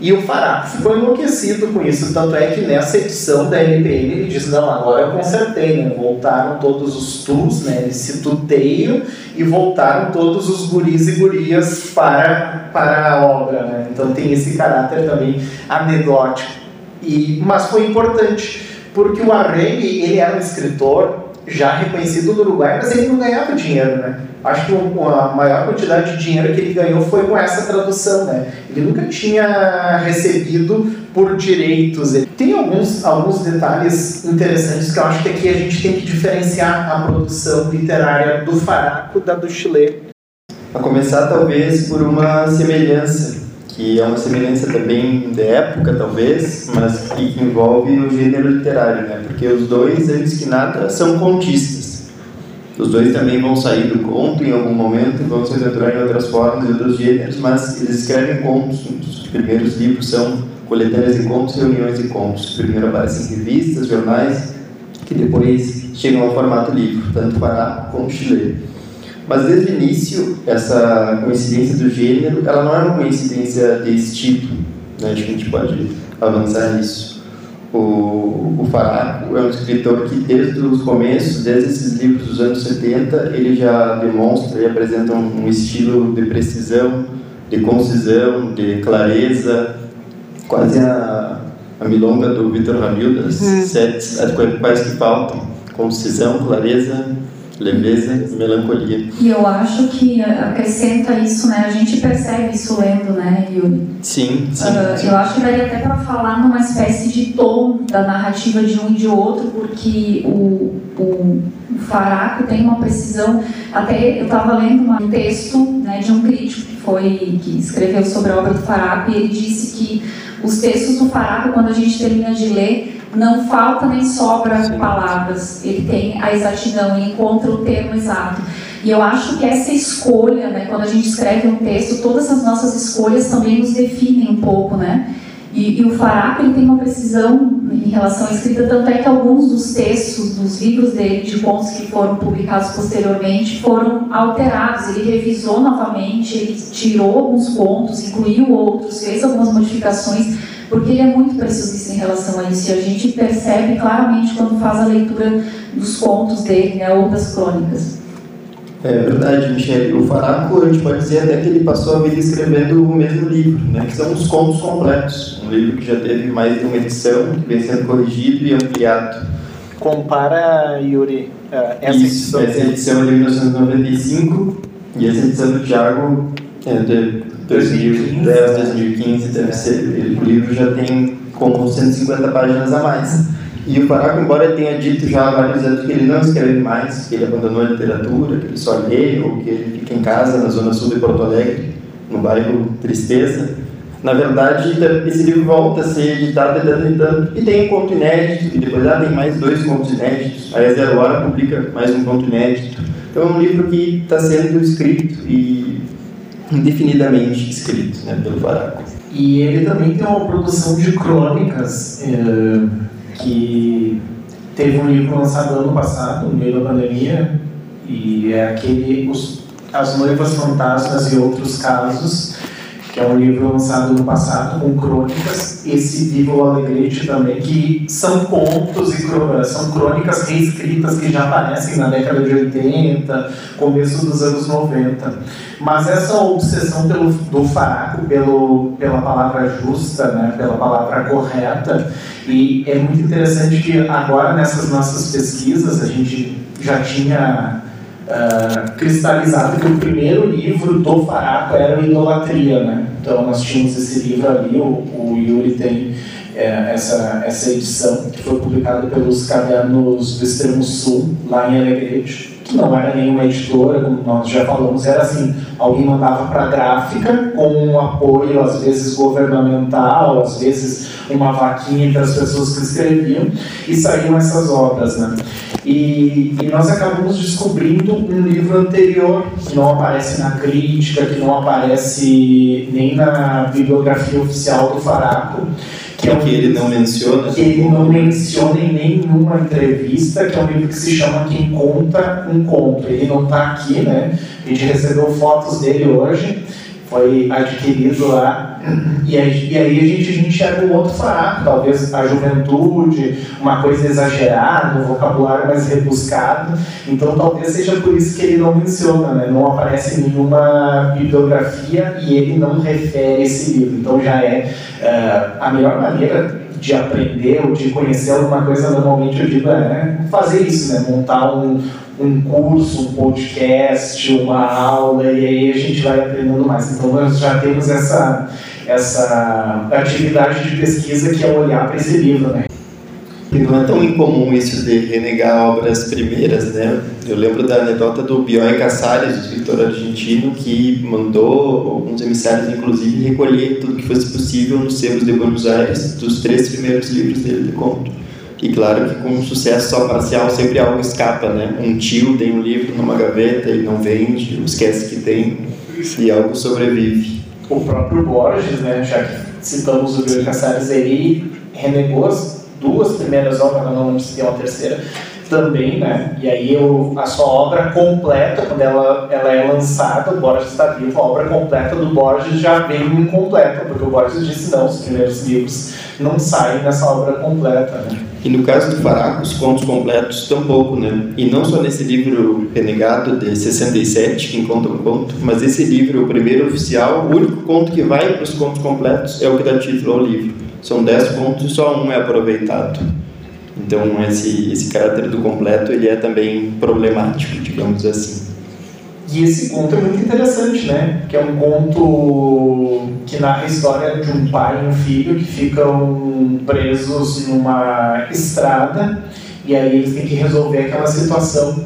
E o Fará ficou enlouquecido com isso, tanto é que nessa edição da NPM ele diz, não, agora eu consertei, né? voltaram todos os tus, né? eles se tuteiam e voltaram todos os guris e gurias para, para a obra. Né? Então tem esse caráter também anedótico. E, mas foi importante, porque o Arregue, ele era um escritor já reconhecido no Uruguai, mas ele não ganhava dinheiro, né? Acho que a maior quantidade de dinheiro que ele ganhou foi com essa tradução, né? Ele nunca tinha recebido por direitos. Tem alguns, alguns detalhes interessantes que eu acho que aqui a gente tem que diferenciar a produção literária do Faraco da do Chile. A começar talvez por uma semelhança, que é uma semelhança também de época talvez, mas que envolve o gênero literário, né? Porque os dois, antes que nada, são contistas os dois também vão sair do conto em algum momento, vão se aventurar em outras formas e outros gêneros, mas eles escrevem contos. Os primeiros livros são coletâneas de contos reuniões de contos. Primeiro aparecem revistas, jornais, que depois chegam ao formato livro, tanto Pará como Chile. Mas desde o início, essa coincidência do gênero, ela não é uma coincidência de estilo, né? acho que a gente pode avançar nisso. O, o Faraco é um escritor que, desde os começos, desde esses livros dos anos 70, ele já demonstra e apresenta um, um estilo de precisão, de concisão, de clareza, quase a, a milonga do Vitor Ramil, das uhum. sete cidades quais que faltam: concisão, clareza, leveza e melancolia. E eu acho que acrescenta isso, né? A gente percebe isso lendo, né, Yuri? Sim, sim. Uh, sim. Eu acho que daria até para falar numa espécie de tom da narrativa de um e de outro, porque o, o, o Faraco tem uma precisão. Até eu estava lendo um texto né, de um crítico que foi que escreveu sobre a obra do Faraco e ele disse que os textos do Faraco, quando a gente termina de ler, não falta nem sobra Sim. palavras, ele tem a exatidão, ele encontra o termo exato. E eu acho que essa escolha, né, quando a gente escreve um texto, todas as nossas escolhas também nos definem um pouco, né? E, e, o Faraco ele tem uma precisão em relação à escrita, tanto é que alguns dos textos, dos livros dele, de contos que foram publicados posteriormente, foram alterados. Ele revisou novamente, ele tirou alguns contos, incluiu outros, fez algumas modificações, porque ele é muito preciosista em relação a isso. E a gente percebe claramente quando faz a leitura dos contos dele, né, ou das crônicas. É verdade, Michele. O Faraco, a gente pode dizer até que ele passou a vida escrevendo o mesmo livro, né, que são os contos completos. Um livro que já teve mais de uma edição, que vem sendo corrigido e ampliado. Compara, Yuri, uh, essa Isso, edição. Essa edição é de 1995 e essa edição do Tiago é de 2010, 2015, deve ser. O livro já tem como 150 páginas a mais. E o Faraco, embora tenha dito já há vários anos que ele não escreve mais, que ele abandonou a literatura, que ele só lê, ou que ele fica em casa na zona sul de Porto Alegre, no bairro Tristeza, na verdade, esse livro volta a ser editado de tanto em tanto, e tem um conto inédito, e depois ah, tem mais dois contos inéditos, a Zero Hora publica mais um conto inédito. Então é um livro que está sendo escrito e indefinidamente escrito né, pelo Faraco. E ele também tem uma produção de crônicas. Eh que teve um livro lançado ano passado, no meio da pandemia, e é aquele os, As Noivas Fantasmas e Outros Casos, que é um livro lançado no passado com crônicas, esse Viva o Alegrete também, que são contos e são crônicas reescritas que já aparecem na década de 80, começo dos anos 90. Mas essa obsessão pelo, do Faraco pelo, pela palavra justa, né, pela palavra correta, e é muito interessante que agora nessas nossas pesquisas a gente já tinha uh, cristalizado que o primeiro livro do Faraco era Idolatria, né? Então nós tínhamos esse livro ali, o, o Yuri tem é, essa, essa edição que foi publicada pelos cadernos do Extremo Sul, lá em Alegrete, que não era nenhuma editora, como nós já falamos, era assim, alguém mandava para a gráfica com um apoio, às vezes governamental, às vezes uma vaquinha entre as pessoas que escreviam, e saíam essas obras, né? E, e, nós acabamos descobrindo um livro anterior que não aparece na crítica, que não aparece nem na bibliografia oficial do Faraco, que é um que ele não menciona. Que ele não menciona em nenhuma entrevista, que é um livro que se chama Quem Conta um Conto. Ele não está aqui, né? A gente recebeu fotos dele hoje, foi adquirido lá e aí, e aí a gente enxerga um outro fraco, talvez a juventude, uma coisa exagerada, um vocabulário mais rebuscado. Então talvez seja por isso que ele não menciona, né? não aparece nenhuma bibliografia e ele não refere esse livro. Então já é uh, a melhor maneira de aprender ou de conhecer alguma coisa, normalmente eu digo é fazer isso, né? montar um, um curso, um podcast, uma aula, e aí a gente vai aprendendo mais. Então nós já temos essa essa atividade de pesquisa que é olhar para esse livro, né? E não é tão incomum isso de renegar obras primeiras, né? Eu lembro da anedota do Bioy Casares, escritor argentino, que mandou alguns emissários, inclusive, recolher tudo que fosse possível nos sebos de Buenos Aires dos três primeiros livros dele de conto. E claro que com um sucesso só parcial sempre algo escapa, né? Um tio tem um livro numa gaveta e não vende, esquece que tem, e algo sobrevive o próprio Borges, né, já que citamos o Bioy Casares, ele renegou as duas primeiras obras, não lembro se tem uma terceira, também, né? E aí eu, a sua obra completa, quando ela, ela é lançada, o Borges está vivo, a obra completa do Borges já veio incompleta, porque o Borges disse não, os primeiros livros não saem nessa obra completa, né? E no caso do Faraco, os contos completos tampouco, né? E não só nesse livro Renegado de 67, que encontra um conto, mas esse livro, o primeiro oficial, o único conto que vai para os contos completos é o que dá título ao livro. São dez contos e só um é aproveitado. Então esse, esse caráter do completo ele é também problemático, digamos assim. E esse conto é muito interessante, né? Que é um conto que narra a história de um pai e um filho que ficam presos numa estrada e aí eles têm que resolver aquela situação.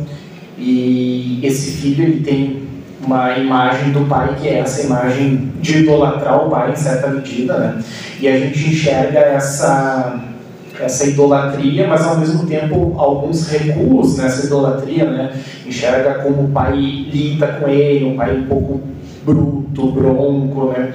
E esse filho ele tem uma imagem do pai que é essa imagem de idolatrar o pai em certa medida, né? E a gente enxerga essa essa idolatria, mas ao mesmo tempo alguns recuos nessa idolatria, né? Enxerga como o pai lida com ele, um pai um pouco bruto, bronco, né?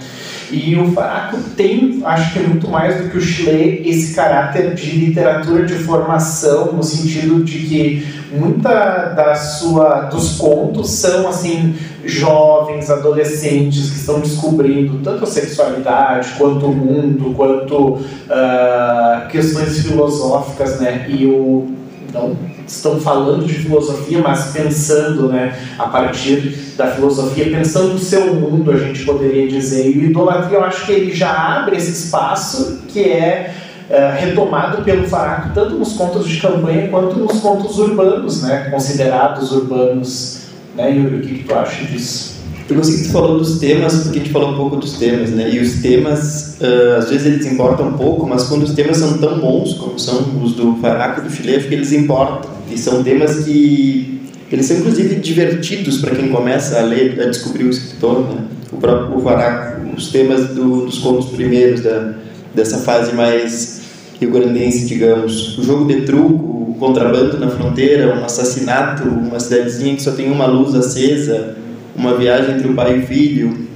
E o Faraco tem, acho que é muito mais do que o Chile, esse caráter de literatura de formação, no sentido de que muita da sua dos contos são assim jovens, adolescentes que estão descobrindo tanto a sexualidade quanto o mundo, quanto uh, questões filosóficas, né? E o então estão falando de filosofia, mas pensando, né, a partir da filosofia, pensando no seu mundo, a gente poderia dizer. E o idolatria, eu acho que ele já abre esse espaço que é é, retomado pelo Faraco tanto nos contos de campanha quanto nos contos urbanos, né, considerados urbanos. Né, Yuri, o que, que tu acha disso? Eu gostei que tu falou dos temas, porque a gente falou um pouco dos temas, né? E os temas, uh, às vezes eles importam um pouco, mas quando os temas são tão bons como são os do Faraco e do Chile, acho que eles importam. E são temas que eles são inclusive divertidos para quem começa a ler, a descobrir o escritor, né? O próprio Faraco, os temas do, dos contos primeiros da, dessa fase mais rio-grandense, digamos. O jogo de truco, o contrabando na fronteira, um assassinato, uma cidadezinha que só tem uma luz acesa, uma viagem entre o pai e o filho.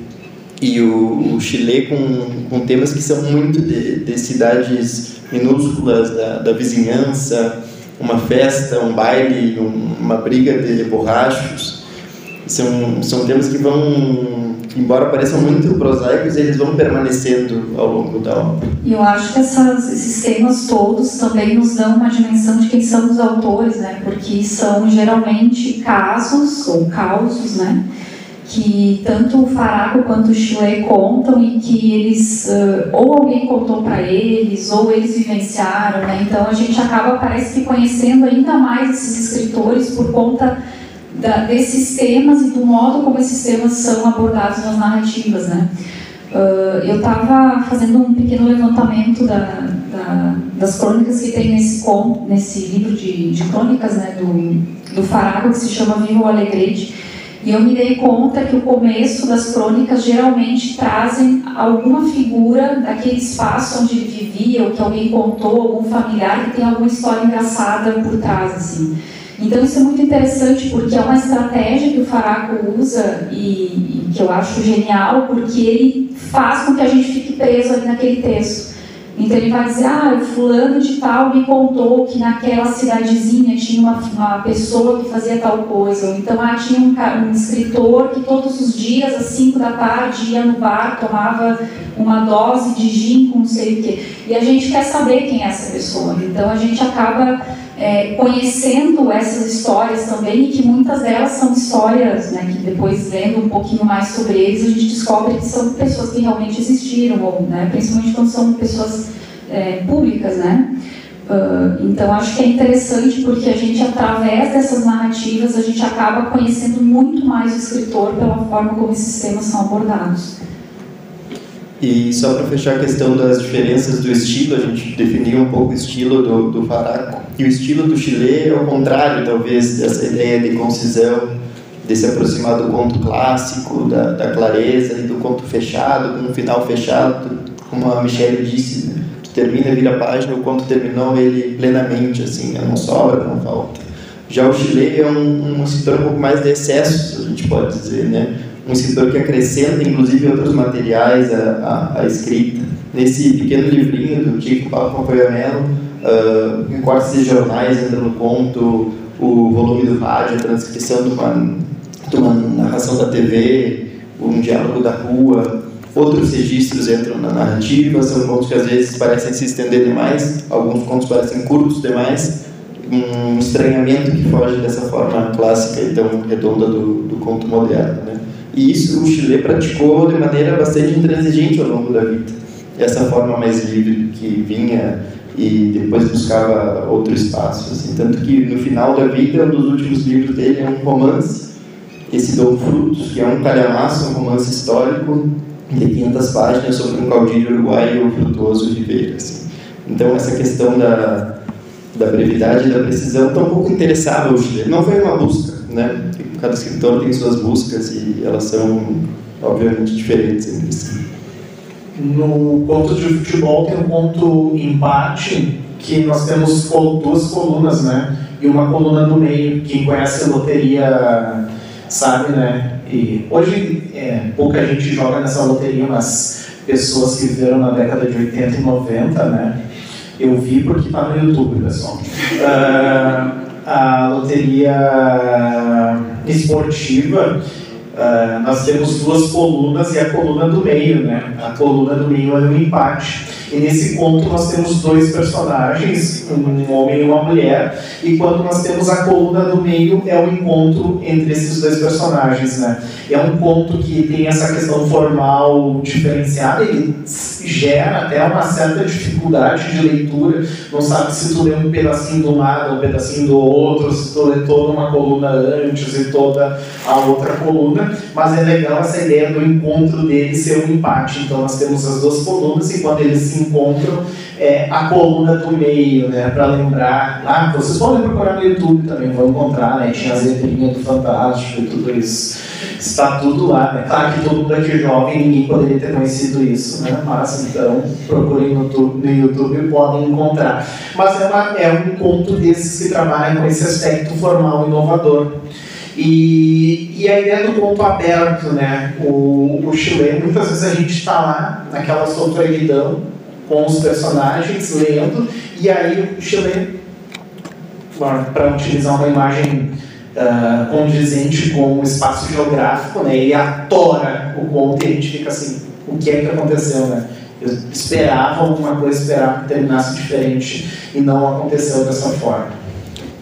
E o, o Chile com, com temas que são muito de, de cidades minúsculas, da, da vizinhança, uma festa, um baile, um, uma briga de borrachos. São, são temas que vão embora pareçam muito prosaicos, eles vão permanecendo ao longo da obra. E eu acho que essas, esses temas todos também nos dão uma dimensão de quem são os autores, né? Porque são geralmente casos ou causos, né? Que tanto o Faraco quanto o Chile contam e que eles, uh, ou alguém contou para eles, ou eles vivenciaram, né? Então a gente acaba, parece que, conhecendo ainda mais esses escritores por conta da, desses temas e do modo como esses temas são abordados nas narrativas, né? Uh, eu estava fazendo um pequeno levantamento da, da, das crônicas que tem nesse, com, nesse livro de, de crônicas né, do, do Farago, que se chama Viva o Alegrete, e eu me dei conta que o começo das crônicas geralmente trazem alguma figura daquele espaço onde ele vivia, ou que alguém contou, algum familiar que tem alguma história engraçada por trás, assim. Então isso é muito interessante porque é uma estratégia que o Faraco usa e, e, que eu acho genial porque ele faz com que a gente fique preso ali naquele texto. Então ele vai dizer, ah, o fulano de tal me contou que naquela cidadezinha tinha uma, uma pessoa que fazia tal coisa. Então, ah, tinha um, um escritor que todos os dias, às 5 da tarde, ia no bar, tomava uma dose de gin com não sei o quê. E a gente quer saber quem é essa pessoa. Então a gente acaba é, conhecendo essas histórias também, e que muitas delas são histórias né, que depois, lendo um pouquinho mais sobre eles, a gente descobre que são pessoas que realmente existiram, ou, né, principalmente quando são pessoas é, públicas. Né? Uh, então, acho que é interessante porque a gente, através dessas narrativas, a gente acaba conhecendo muito mais o escritor pela forma como esses temas são abordados. E só para fechar a questão das diferenças do estilo, a gente definiu um pouco o estilo do, do Faraco. E o estilo do Chile é o contrário, talvez, dessa ideia de concisão, de se aproximar do conto clássico, da, da clareza e do conto fechado, com um final fechado, como a Michelle disse, né? termina, vira a página, o conto terminou ele plenamente, assim, não sobra, não falta. Já o Chile é um, um escritor um pouco mais de excessos, a gente pode dizer, né? Um escritor que acrescenta, inclusive, outros materiais à, à, à escrita. Nesse pequeno livrinho do Chico Paulo Concoiamelo, uh, em cortes de jornais entra no conto, o volume do rádio, a transcrição de uma, de uma narração da TV, um diálogo da rua, outros registros entram na narrativa, são contos que às vezes parecem se estender demais, alguns contos parecem curtos demais, um estranhamento que foge dessa forma clássica e tão redonda do, do conto moderno. Né? E isso o Chile praticou de maneira bastante intransigente ao longo da vida. Essa forma mais livre que vinha e depois buscava outro espaço. Assim. Tanto que no final da vida, um dos últimos livros dele é um romance, esse Dom Frutos, que é um calhamaço, um romance histórico de 500 páginas sobre um caudilho uruguaio frutuoso Rivera. Assim. Então essa questão da, da brevidade e da precisão está um pouco interessava o Chile. Não foi uma busca, né? Cada escritor tem suas buscas e elas são, obviamente, diferentes entre si. No ponto de futebol tem um ponto empate que nós temos duas colunas, né? E uma coluna no meio. Quem conhece loteria sabe, né? E hoje é, pouca gente joga nessa loteria, mas pessoas que viveram na década de 80 e 90, né? Eu vi porque está no YouTube, pessoal. Uh, a loteria esportiva, uh, nós temos duas colunas e a coluna do meio, né? A coluna do meio é um empate. E nesse conto nós temos dois personagens, um homem e uma mulher, e quando nós temos a coluna do meio é o encontro entre esses dois personagens, né? É um conto que tem essa questão formal diferenciada, ele gera até uma certa dificuldade de leitura, não sabe se tu lê um pedacinho do lado, um pedacinho do outro, se tu lê toda uma coluna antes e toda a outra coluna, mas é legal essa ideia do encontro deles ser um empate. Então nós temos as duas colunas e quando eles se encontram, é, a coluna do meio, né, para lembrar. Ah, vocês podem procurar no YouTube também, vão encontrar, né, tinha as letrinhas do Fantástico e tudo isso. Está tudo lá, né? Claro que todo mundo aqui é jovem, ninguém poderia ter conhecido isso, né? Mas então procurem no no YouTube e podem encontrar. Mas é, uma, é um conto desses que trabalham com esse aspecto formal inovador. E, e a ideia do ponto aberto, né? O, o chileno, muitas vezes a gente está lá, naquela solidão, com os personagens, lendo, e aí o chileno, para utilizar uma imagem uh, condizente com o espaço geográfico, né? Ele atora o conto e a gente fica assim, o que é que aconteceu, né? Eu esperava alguma coisa, esperava que terminasse diferente e não aconteceu dessa forma.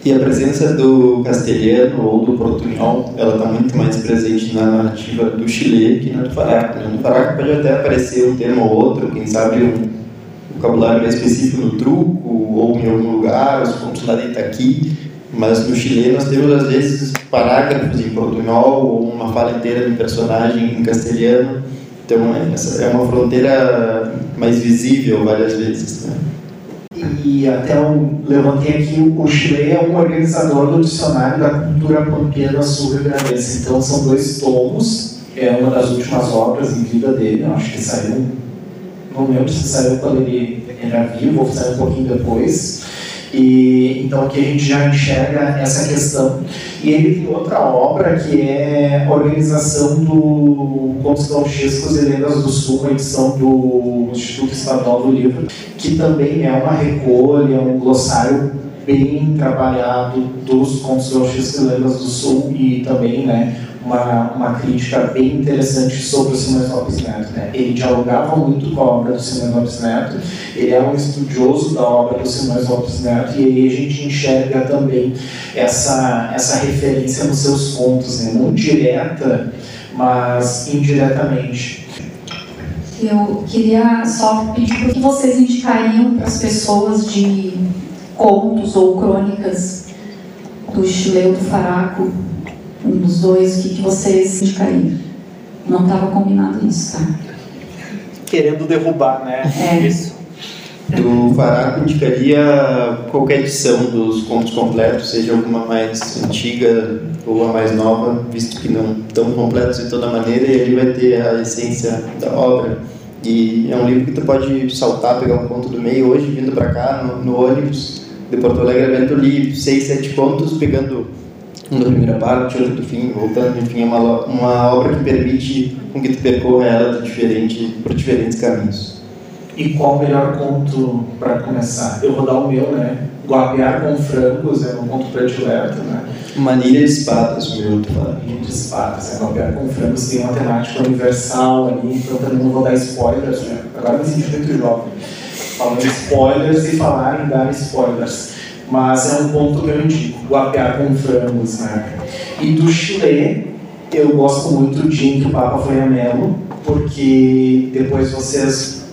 E a presença do castelhano ou do portunhol, ela está muito mais presente na narrativa do Chile que na do Faraco. No Faraco pode até aparecer um termo ou outro, quem sabe um vocabulário mais específico no truco ou em algum lugar, os pontos lá de Itaqui, mas no Chile nós temos às vezes parágrafos em portunhol ou uma fala inteira de personagem em castelhano. Então essa é uma fronteira mais visível várias vezes. Né? e até eu levantei aqui, o Chile é um organizador do dicionário da cultura pampiana sul-rio-grandense. Então são dois tomos, é uma das últimas obras em vida dele, acho que saiu, não lembro se saiu quando ele era vivo ou saiu um pouquinho depois. E, então aqui a gente já enxerga essa questão. E ele tem outra obra que é a organização do Contos Gauchescos e Lendas do Sul, uma edição do Instituto Estadual do Livro, que também é uma recolha, um glossário bem trabalhado dos contos gauchescos e lendas do Sul e também né, uma, uma crítica bem interessante sobre o Simões Lopes Neto. Né? Ele dialogava muito com a obra do Simões Lopes Neto, ele é um estudioso da obra do Simões Lopes Neto, e aí a gente enxerga também essa, essa referência nos seus contos, né? não direta, mas indiretamente. Eu queria só pedir o que vocês indicariam para as pessoas de contos ou crônicas do Chileu do Faraco um dos dois, o que, que vocês indicariam? Não estava combinado isso, tá? Querendo derrubar, né? É. Isso. Do Faraco indicaria qualquer edição dos contos completos, seja alguma mais antiga ou a mais nova, visto que não estão completos de toda maneira, e ele vai ter a essência da obra. E é um livro que tu pode saltar, pegar um conto do meio. Hoje, vindo para cá, no, no, ônibus de Porto Alegre, eu li seis, sete contos, pegando um da primeira parte, outro do fim, voltando, enfim, é uma, uma obra que permite com que tu percorra ela diferente, por diferentes caminhos. E qual o melhor conto para começar? Eu vou dar o meu, né? Guapiar com frangos é um conto predileto, né? Manilha de espadas, o meu. Manilha de espadas, é Guapiar com frangos, tem uma temática universal ali, então também não vou dar spoilers, né? Agora me senti muito jovem. Falando spoilers e falar em dar spoilers mas é um ponto que eu indico, guapiar com frangos, né? E do Chile, eu gosto muito de Em que o Papa foi a Melo, porque depois vocês,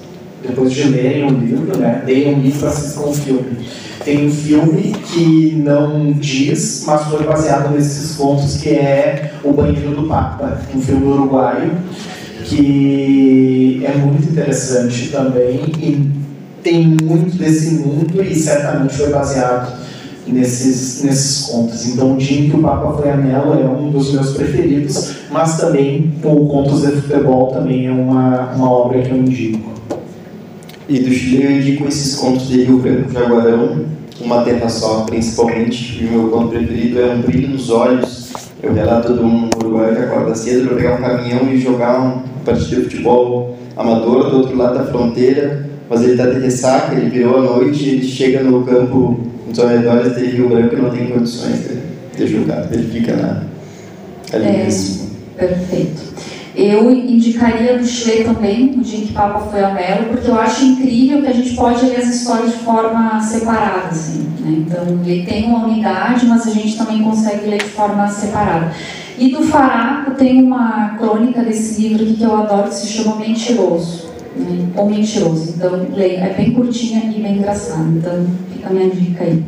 depois de lerem o livro, né, um livro, assistam um filme. Tem um filme que não diz, mas foi baseado nesses contos, que é O Banheiro do Papa, um filme uruguaio, que é muito interessante também e tem muito desse mundo e certamente foi baseado nesses, nesses contos. Então, o dia que o Papa foi a Melo é um dos meus preferidos, mas também o Contos de Futebol também é uma, uma obra que eu indico. E do Chile eu indico esses contos de Rio Branco Jaguarão, Uma Terra Só, principalmente. E o meu conto preferido é Um Brilho nos Olhos. O relato de um uruguaio que acorda cedo para pegar um caminhão e jogar um partido de futebol amador do outro lado da fronteira, mas ele está de ressaca, ele virou à noite, ele chega no campo nos arredores de Rio Branco e não tem condições de, de jogar, ele fica na, ali é, mesmo. Perfeito. Eu indicaria no Chile também, o dia que Papa foi a Melo, porque eu acho incrível que a gente pode ler as histórias de forma separada, assim, né? Então, ele tem uma unidade, mas a gente também consegue ler de forma separada. E do Faraco tem uma crônica desse livro aqui que eu adoro, que se chama Mentiroso, ou Mentiroso. Então, leia, é bem curtinha e bem engraçada. Então, fica a minha dica aí.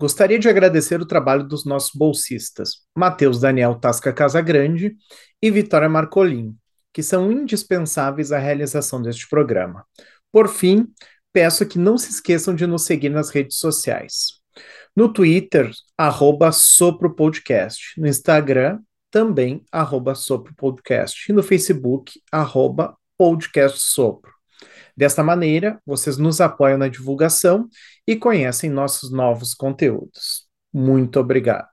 Gostaria de agradecer o trabalho dos nossos bolsistas, Matheus Daniel Tasca Casagrande e Vitória Marcolin, que são indispensáveis à realização deste programa. Por fim, peço que não se esqueçam de nos seguir nas redes sociais. No Twitter, arroba SoproPodcast. No Instagram, também, arroba SoproPodcast. E no Facebook, arroba Podcast Sopro. Desta maneira, vocês nos apoiam na divulgação e conhecem nossos novos conteúdos. Muito obrigado.